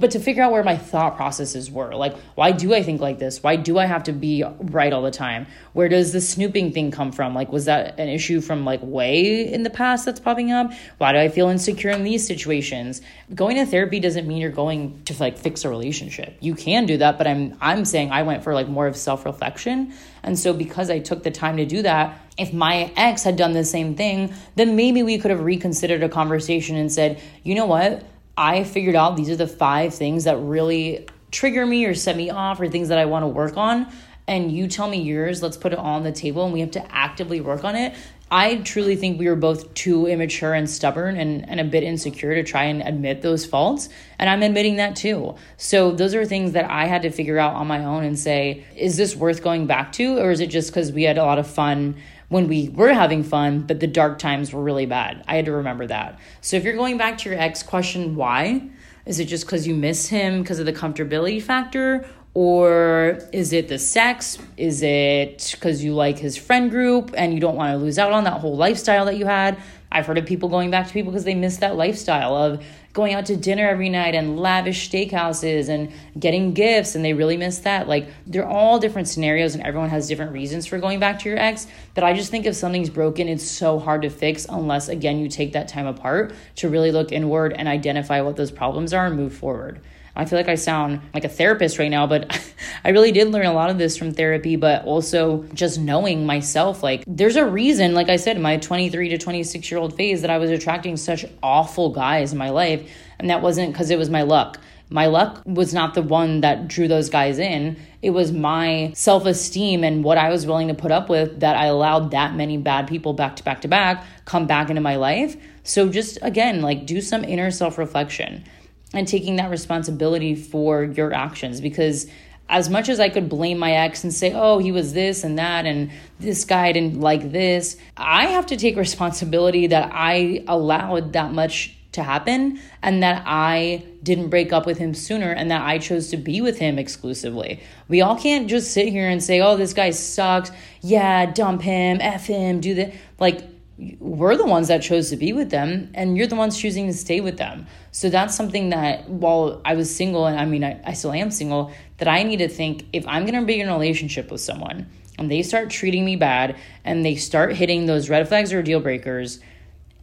but to figure out where my thought processes were. Like, why do I think like this? Why do I have to be right all the time? Where does the snooping thing come from? Like, was that an issue from like way in the past that's popping up? Why do I feel insecure in these situations? Going to therapy doesn't mean you're going to like fix a relationship. You can do that, but I'm I'm saying I went for like more of self-reflection. And so because I took the time to do that, if my ex had done the same thing, then maybe we could have reconsidered a conversation and said, you know what? I figured out these are the five things that really trigger me or set me off or things that I want to work on. And you tell me yours, let's put it all on the table and we have to actively work on it. I truly think we were both too immature and stubborn and, and a bit insecure to try and admit those faults. And I'm admitting that too. So those are things that I had to figure out on my own and say, is this worth going back to? Or is it just because we had a lot of fun when we were having fun, but the dark times were really bad. I had to remember that. So if you're going back to your ex, question why. Is it just because you miss him because of the comfortability factor? Or is it the sex? Is it because you like his friend group and you don't want to lose out on that whole lifestyle that you had? I've heard of people going back to people because they miss that lifestyle of going out to dinner every night and lavish steakhouses and getting gifts and they really miss that. Like they're all different scenarios and everyone has different reasons for going back to your ex. But I just think if something's broken, it's so hard to fix unless again you take that time apart to really look inward and identify what those problems are and move forward. I feel like I sound like a therapist right now, but I really did learn a lot of this from therapy, but also just knowing myself. Like, there's a reason, like I said, my 23 to 26 year old phase, that I was attracting such awful guys in my life. And that wasn't because it was my luck. My luck was not the one that drew those guys in. It was my self esteem and what I was willing to put up with that I allowed that many bad people back to back to back come back into my life. So, just again, like do some inner self reflection and taking that responsibility for your actions because as much as I could blame my ex and say, oh, he was this and that, and this guy didn't like this, I have to take responsibility that I allowed that much to happen and that I didn't break up with him sooner and that I chose to be with him exclusively. We all can't just sit here and say, oh, this guy sucks. Yeah, dump him, F him, do that. Like, we're the ones that chose to be with them and you're the ones choosing to stay with them so that's something that while i was single and i mean i, I still am single that i need to think if i'm going to be in a relationship with someone and they start treating me bad and they start hitting those red flags or deal breakers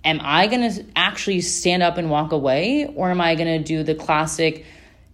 am I going to actually stand up and walk away or am I going to do the classic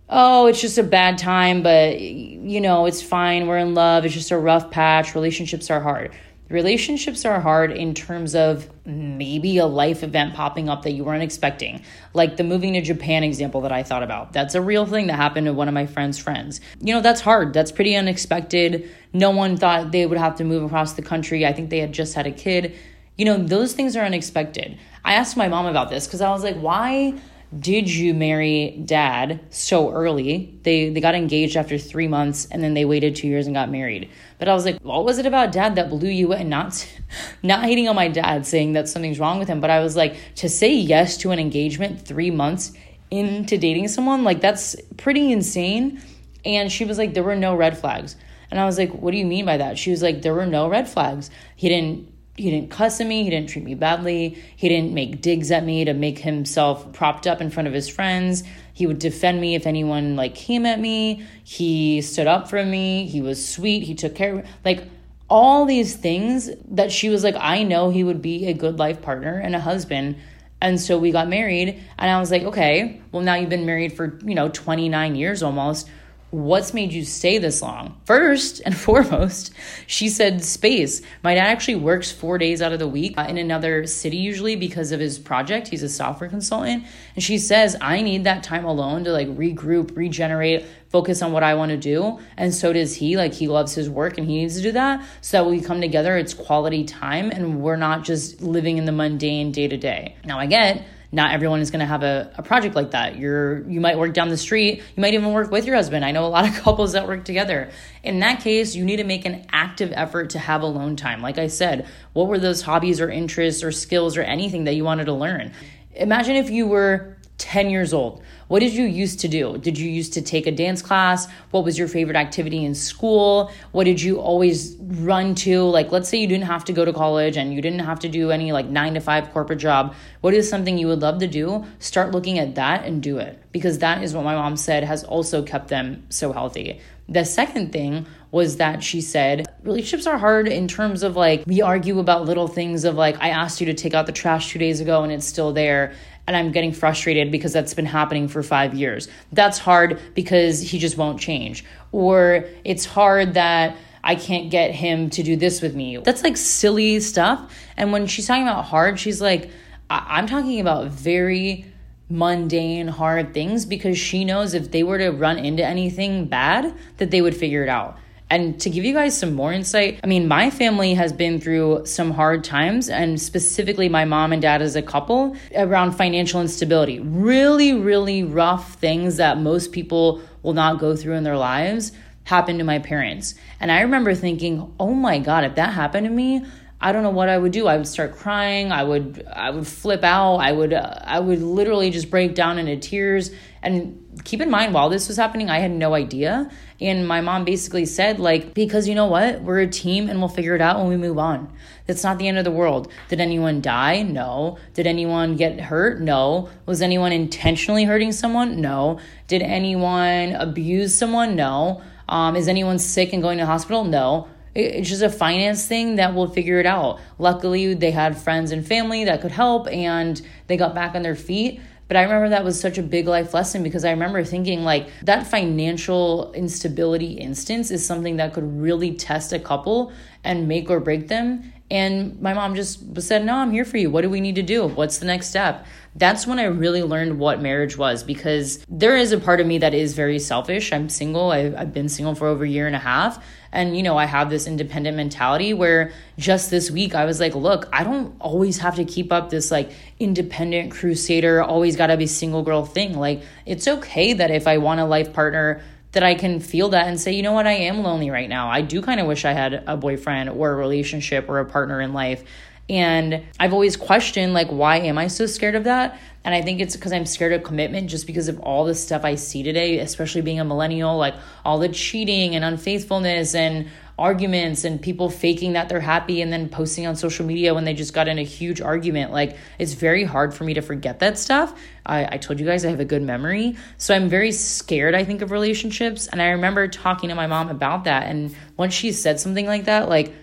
oh, it's just a bad time, but you know, it's fine. We're in love. It's just a rough patch. Relationships are hard. Relationships are hard in terms of maybe a life event popping up that you weren't expecting, like the moving to Japan example that I thought about. That's a real thing that happened to one of my friend's friends. You know, that's hard. That's pretty unexpected. No one thought they would have to move across the country. I think they had just had a kid. You know, those things are unexpected. I asked my mom about this because I was like, why did you marry dad so early? They they got engaged after three months and then they waited two years and got married. But I was like, what was it about dad that blew you in? Not not hating on my dad, saying that something's wrong with him, but I was like, to say yes to an engagement three months into dating someone, like that's pretty insane. And she was like, there were no red flags. And I was like, what do you mean by that? She was like, there were no red flags. He didn't he didn't cuss at me, he didn't treat me badly, he didn't make digs at me to make himself propped up in front of his friends. He would defend me if anyone like came at me. He stood up for me. He was sweet. He took care of like all these things that she was like, I know he would be a good life partner and a husband. And so we got married and I was like, okay, well now you've been married for, you know, 29 years almost what's made you stay this long? First and foremost, she said space. My dad actually works four days out of the week uh, in another city, usually because of his project. He's a software consultant. And she says, I need that time alone to like regroup, regenerate, focus on what I want to do. And so does he. Like, he loves his work and he needs to do that. So that we come together, it's quality time and we're not just living in the mundane day to day. Now, I get not everyone is going to have a, a project like that. You're you might work down the street, you might even work with your husband. I know a lot of couples that work together. In that case, you need to make an active effort to have alone time. Like I said, what were those hobbies or interests or skills or anything that you wanted to learn? Imagine if you were 10 years old what did you used to do? Did you used to take a dance class? What was your favorite activity in school? What did you always run to? Like, let's say you didn't have to go to college and you didn't have to do any like nine to five corporate job. What is something you would love to do? Start looking at that and do it because that is what my mom said has also kept them so healthy. The second thing was that she said relationships are hard in terms of like we argue about little things of like I asked you to take out the trash 2 days ago and it's still there and I'm getting frustrated because that's been happening for 5 years. That's hard because he just won't change. Or it's hard that I can't get him to do this with me. That's like silly stuff. And when she's talking about hard, she's like, I- am talking about very mundane, hard things because she knows if they were to run into anything bad, that they would figure it out. And to give you guys some more insight, I mean, my family has been through some hard times, and specifically my mom and dad as a couple around financial instability. Really, really rough things that most people will not go through in their lives happened to my parents. And I remember thinking, oh my God, if that happened to me, I don't know what I would do. I would start crying. I would I would flip out. I would uh, I would literally just break down into tears. And keep in mind, while this was happening, I had no idea. And my mom basically said, like, because you know what? We're a team and we'll figure it out when we move on. That's not the end of the world. Did anyone die? No. Did anyone get hurt? No. Was anyone intentionally hurting someone? No. Did anyone abuse someone? No. Um, is anyone sick and going to hospital? No. It's just a finance thing that we'll figure it out. Luckily, they had friends and family that could help and they got back on their feet. But I remember that was such a big life lesson because I remember thinking like that financial instability instance is something that could really test a couple and make or break them. And my mom just said, No, I'm here for you. What do we need to do? What's the next step? That's when I really learned what marriage was because there is a part of me that is very selfish. I'm single, I've, I've been single for over a year and a half. And, you know, I have this independent mentality where just this week I was like, look, I don't always have to keep up this like independent crusader, always got to be single girl thing. Like, it's okay that if I want a life partner, that I can feel that and say, you know what, I am lonely right now. I do kind of wish I had a boyfriend or a relationship or a partner in life. And I've always questioned, like, why am I so scared of that? And I think it's because I'm scared of commitment just because of all the stuff I see today, especially being a millennial, like all the cheating and unfaithfulness and arguments and people faking that they're happy and then posting on social media when they just got in a huge argument. Like, it's very hard for me to forget that stuff. I, I told you guys I have a good memory. So I'm very scared, I think, of relationships. And I remember talking to my mom about that. And once she said something like that, like,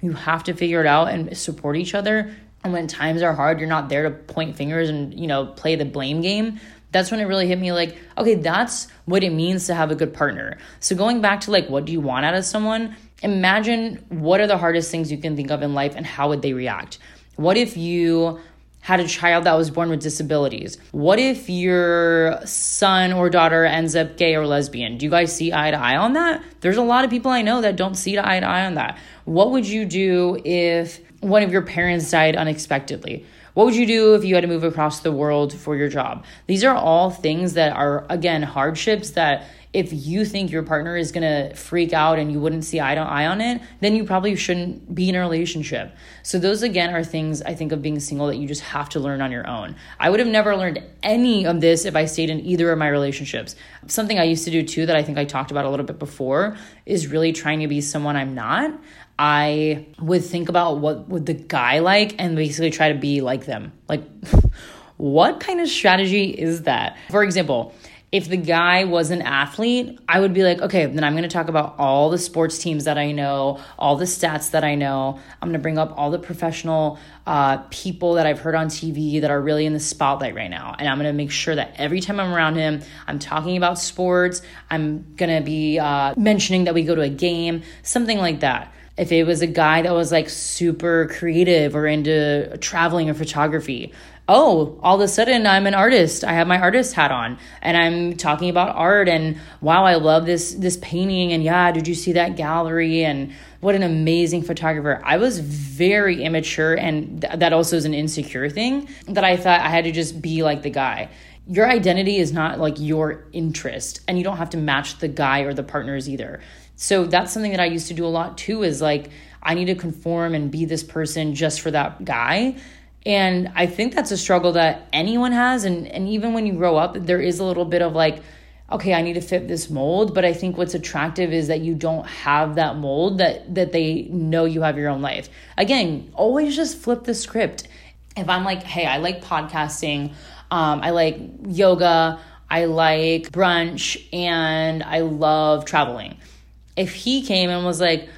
you have to figure it out and support each other And when times are hard, you're not there to point fingers and, you know, play the blame game. That's when it really hit me like, okay, that's what it means to have a good partner. So going back to like, what do you want out of someone? Imagine what are the hardest things you can think of in life and how would they react? What if you had a child that was born with disabilities? What if your son or daughter ends up gay or lesbian? Do you guys see eye to eye on that? There's a lot of people I know that don't see eye to eye on that. What would you do if one of your parents died unexpectedly? What would you do if you had to move across the world for your job? These are all things that are, again, hardships that if you think your partner is gonna freak out and you wouldn't see eye to eye on it, then you probably shouldn't be in a relationship. So, those again are things I think of being single that you just have to learn on your own. I would have never learned any of this if I stayed in either of my relationships. Something I used to do too that I think I talked about a little bit before is really trying to be someone I'm not. I would think about what would the guy like and basically try to be like them. Like, what kind of strategy is that? For example, if the guy was an athlete, I would be like, okay, then I'm going to talk about all the sports teams that I know, all the stats that I know. I'm going to bring up all the professional uh, people that I've heard on TV that are really in the spotlight right now. And I'm going to make sure that every time I'm around him, I'm talking about sports. I'm going to be uh, mentioning that we go to a game, something like that. If it was a guy that was like super creative or into traveling or photography, oh, all of a sudden I'm an artist. I have my artist hat on and I'm talking about art and wow, I love this this painting and yeah, did you see that gallery and what an amazing photographer. I was very immature and th- that also is an insecure thing that I thought I had to just be like the guy. Your identity is not like your interest and you don't have to match the guy or the partners either. So that's something that I used to do a lot too is like I need to conform and be this person just for that guy and I think that's a struggle that anyone has. And, and even when you grow up, there is a little bit of like, okay, I need to fit this mold. But I think what's attractive is that you don't have that mold that that they know you have your own life. Again, always just flip the script. If I'm like, hey, I like podcasting, um, I like yoga, I like brunch, and I love traveling. If he came and was like,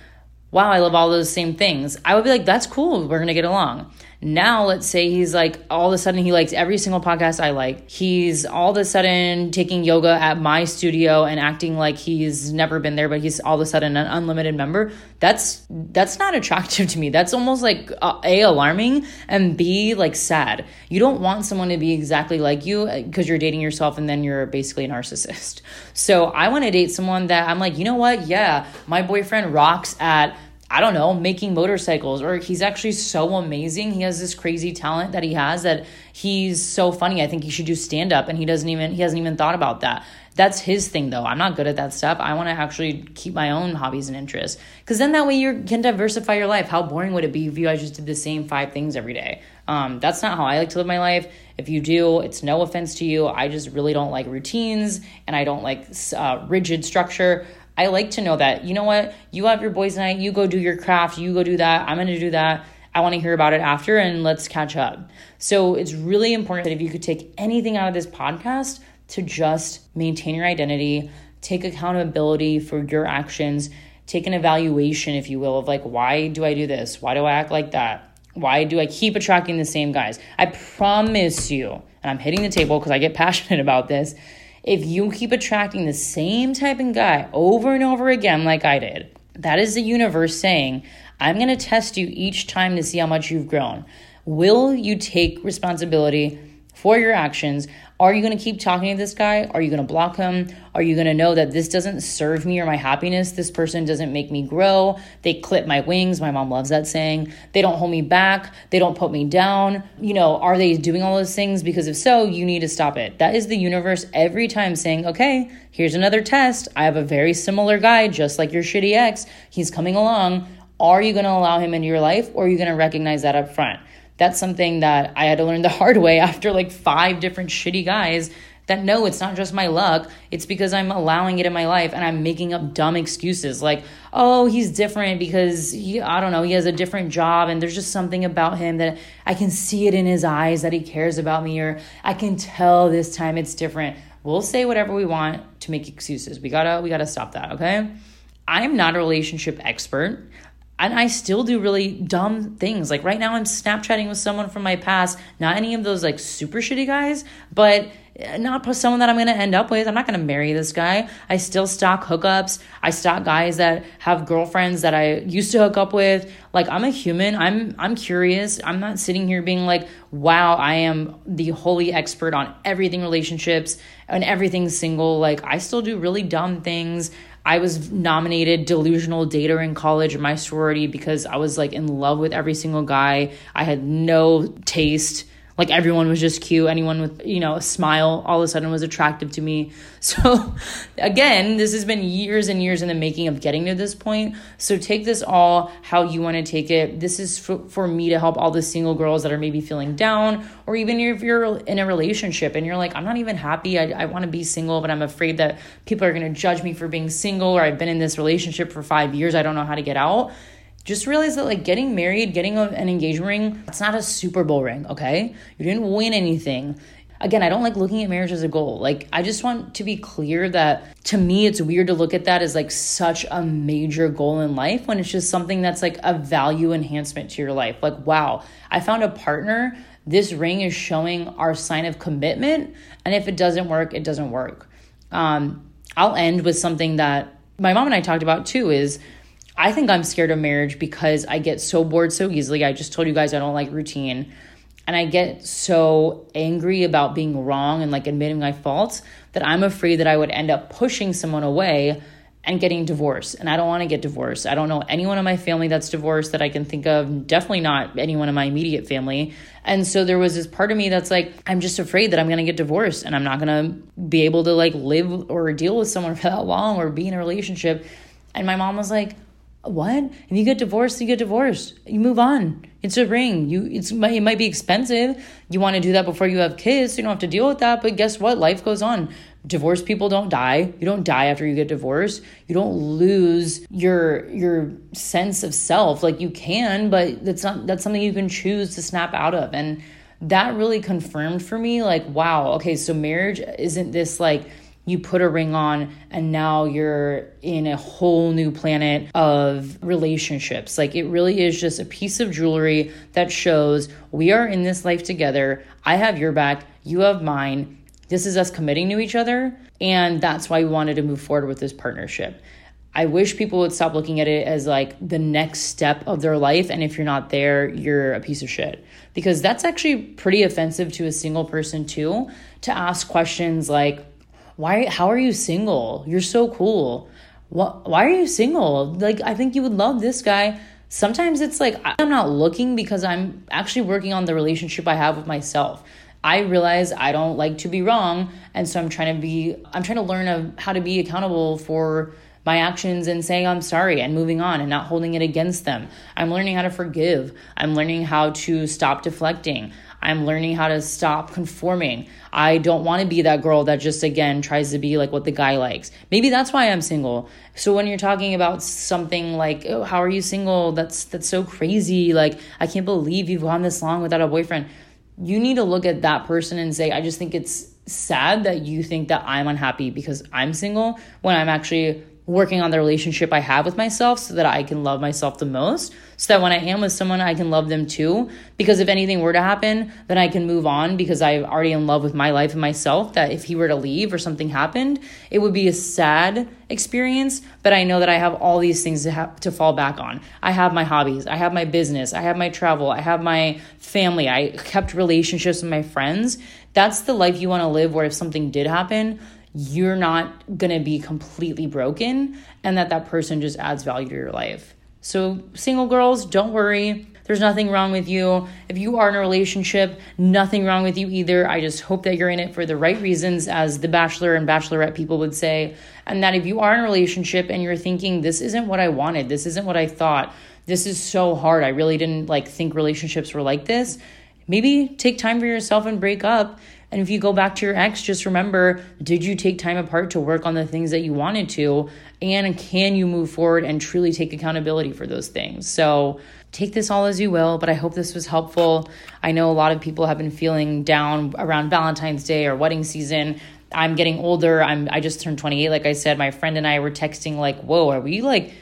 wow, I love all those same things, I would be like, that's cool, we're gonna get along. Now, let's say he's like, all of a sudden, he likes every single podcast I like. He's all of a sudden taking yoga at my studio and acting like he's never been there, but he's all of a sudden an unlimited member. That's that's not attractive to me. That's almost like uh, a alarming and b like sad. You don't want someone to be exactly like you because uh, you're dating yourself and then you're basically a narcissist. So I want to date someone that I'm like, you know what? Yeah, my boyfriend rocks at I don't know, making motorcycles, or he's actually so amazing. He has this crazy talent that he has that he's so funny. I think he should do stand up, and he doesn't even he hasn't even thought about that. That's his thing, though. I'm not good at that stuff. I want to actually keep my own hobbies and interests, because then that way you can diversify your life. How boring would it be if you guys just did the same five things every day? Um, that's not how I like to live my life. If you do, it's no offense to you. I just really don't like routines, and I don't like uh, rigid structure. I like to know that, you know what, you have your boys' night, you go do your craft, you go do that, I'm gonna do that. I wanna hear about it after and let's catch up. So it's really important that if you could take anything out of this podcast to just maintain your identity, take accountability for your actions, take an evaluation, if you will, of like, why do I do this? Why do I act like that? Why do I keep attracting the same guys? I promise you, and I'm hitting the table because I get passionate about this if you keep attracting the same type of guy over and over again, like I did, that is the universe saying, I'm going to test you each time to see how much you've grown. Will you take responsibility for your actions? Are you going to keep talking to this guy? Are you going to block him? Are you going to know that this doesn't serve me or my happiness? This person doesn't make me grow. They clip my wings. My mom loves that saying. They don't hold me back. They don't put me down. You know, are they doing all those things? Because if so, you need to stop it. That is the universe every time saying, okay, here's another test. I have a very similar guy, just like your shitty ex. He's coming along. Are you going to allow him into your life or are you going to recognize that up front? That's something that I had to learn the hard way after like five different shitty guys that no, it's not just my luck. It's because I'm allowing it in my life and I'm making up dumb excuses like, oh, he's different because he, I don't know, he has a different job and there's just something about him that I can see it in his eyes that he cares about me or I can tell this time it's different. We'll say whatever we want to make excuses. We gotta, we gotta stop that, okay? I'm not a relationship expert. And I still do really dumb things. Like right now, I'm Snapchatting with someone from my past, not any of those like super shitty guys, but not someone that I'm to end up with. I'm not to marry this guy. I still stalk hookups. I stalk guys that have girlfriends that I used to hook up with. Like I'm a human. I'm I'm curious. I'm not sitting here being like, "Wow, I am the holy expert on everything relationships and everything single." Like I still do really dumb things. I was nominated delusional dater in college in my sorority because I was like in love with every single guy. I had no taste like everyone was just cute. Anyone with you know a smile all of a sudden was attractive to me. So again this has been years and years in the making of getting to this point. So take this all how you want to take it. This is for, for me to help all the single girls that are maybe feeling down or even if you're in a relationship and you're like i'm not even happy. I, I want to be single but i'm afraid that people are going to judge me for being single or i've been in this relationship for five years. I don't know how to get out just realize that like getting married, getting an engagement ring, it's not a Super Bowl ring, okay? You didn't win anything. Again, I don't like looking at marriage as a goal. Like, I just want to be clear that to me, it's weird to look at that as like such a major goal in life when it's just something that's like a value enhancement to your life. Like, wow, I found a partner. This ring is showing our sign of commitment. And if it doesn't work, it doesn't work. Um, I'll end with something that my mom and I talked about too is I think I'm scared of marriage because I get so bored so easily. I just told you guys I don't like routine. And I get so angry about being wrong and like admitting my faults that I'm afraid that I would end up pushing someone away and getting divorced. And I don't want to get divorced. I don't know anyone in my family that's divorced that I can think of, definitely not anyone in my immediate family. And so there was this part of me that's like, I'm just afraid that I'm going to get divorced and I'm not going to be able to like live or deal with someone for that long or be in a relationship. And my mom was like, what? If you get divorced, you get divorced. You move on. It's a ring. You it's it might be expensive. You want to do that before you have kids, so you don't have to deal with that. But guess what? Life goes on. Divorced people don't die. You don't die after you get divorced. You don't lose your your sense of self. Like you can, but that's not that's something you can choose to snap out of. And that really confirmed for me, like, wow, okay, so marriage isn't this like you put a ring on and now you're in a whole new planet of relationships. Like it really is just a piece of jewelry that shows we are in this life together. I have your back, you have mine. This is us committing to each other. And that's why we wanted to move forward with this partnership. I wish people would stop looking at it as like the next step of their life. And if you're not there, you're a piece of shit. Because that's actually pretty offensive to a single person, too, to ask questions like, why how are you single? You're so cool. What why are you single? Like i think you would love this guy. Sometimes it's like i'm not looking because i'm actually working on the relationship i have with myself. I realize i don't like to be wrong and so i'm trying to be i'm trying to learn how to be accountable for my actions and saying I'm sorry and moving on and not holding it against them. I'm learning how to forgive. I'm learning how to stop deflecting. I'm learning how to stop conforming. I don't want to be that girl that just again tries to be like what the guy likes. Maybe that's why I'm single. So when you're talking about something like, "Oh, how are you single?" That's that's so crazy. Like, I can't believe you've gone this long without a boyfriend. You need to look at that person and say, "I just think it's sad that you think that I'm unhappy because I'm single when I'm actually working on the relationship I have with myself so that I can love myself the most. So that when I am with someone, I can love them too. Because if anything were to happen, then I can move on because I'm already in love with my life and myself. That if he were to leave or something happened, it would be a sad experience. But I know that I have all these things to, have, to fall back on. I have my hobbies, I have my business, I have my travel, I have my family, I kept relationships with my friends. That's the life you want to live where if something did happen, you're not going to be completely broken and that that person just adds value to your life. So, single girls, don't worry. There's nothing wrong with you. If you are in a relationship, nothing wrong with you either. I just hope that you're in it for the right reasons, as the bachelor and bachelorette people would say. And that if you are in a relationship and you're thinking, this isn't what I wanted, this isn't what I thought, this is so hard, I really didn't like think relationships were like this, maybe take time for yourself and break up and if you go back to your ex, just remember did you take time apart to work on the things that you wanted to? And can you move forward and truly take accountability for those things? So, take this all as you will, but I hope this was helpful. I know a lot of people have been feeling down around Valentine's Day or wedding season. I'm getting older. I'm I just turned 28 like I said. My friend and I were texting like, "Whoa, are we like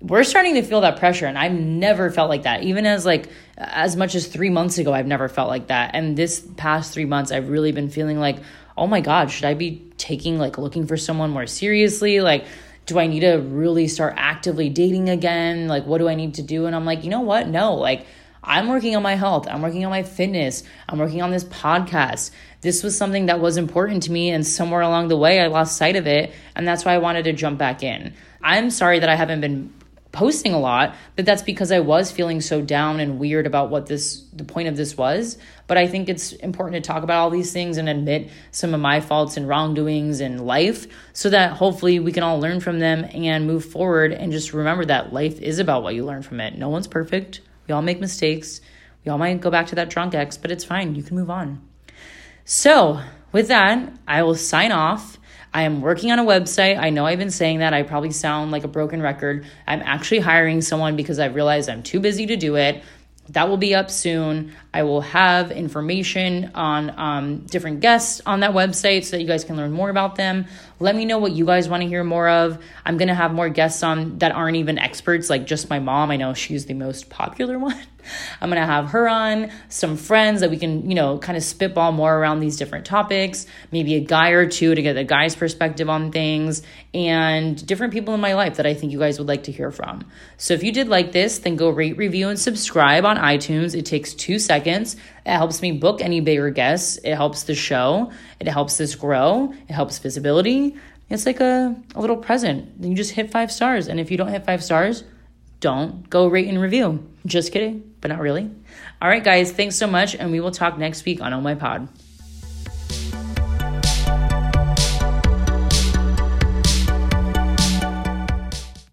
we're starting to feel that pressure and i've never felt like that even as like as much as three months ago i've never felt like that and this past three months i've really been feeling like oh my god should i be taking like looking for someone more seriously like do i need to really start actively dating again like what do i need to do and i'm like you know what no like I'm working on my health. I'm working on my fitness. I'm working on this podcast. This was something that was important to me, and somewhere along the way, I lost sight of it. And that's why I wanted to jump back in. I'm sorry that I haven't been posting a lot, but that's because I was feeling so down and weird about what this the point of this was. But I think it's important to talk about all these things and admit some of my faults and wrongdoings in life so that hopefully we can all learn from them and move forward and just remember that life is about what you learn from it. No one's perfect. We all make mistakes. We all might go back to that drunk ex, but it's fine. You can move on. So, with that, I will sign off. I am working on a website. I know I've been saying that. I probably sound like a broken record. I'm actually hiring someone because I realized I'm too busy to do it. That will be up soon. I will have information on um, different guests on that website so that you guys can learn more about them. Let me know what you guys want to hear more of. I'm going to have more guests on that aren't even experts, like just my mom. I know she's the most popular one. I'm going to have her on, some friends that we can, you know, kind of spitball more around these different topics, maybe a guy or two to get the guy's perspective on things, and different people in my life that I think you guys would like to hear from. So if you did like this, then go rate, review, and subscribe on iTunes. It takes two seconds. It helps me book any bigger guests. It helps the show. It helps this grow. It helps visibility. It's like a, a little present. You just hit five stars. And if you don't hit five stars, don't go rate and review. Just kidding, but not really. All right, guys, thanks so much, and we will talk next week on Oh My Pod.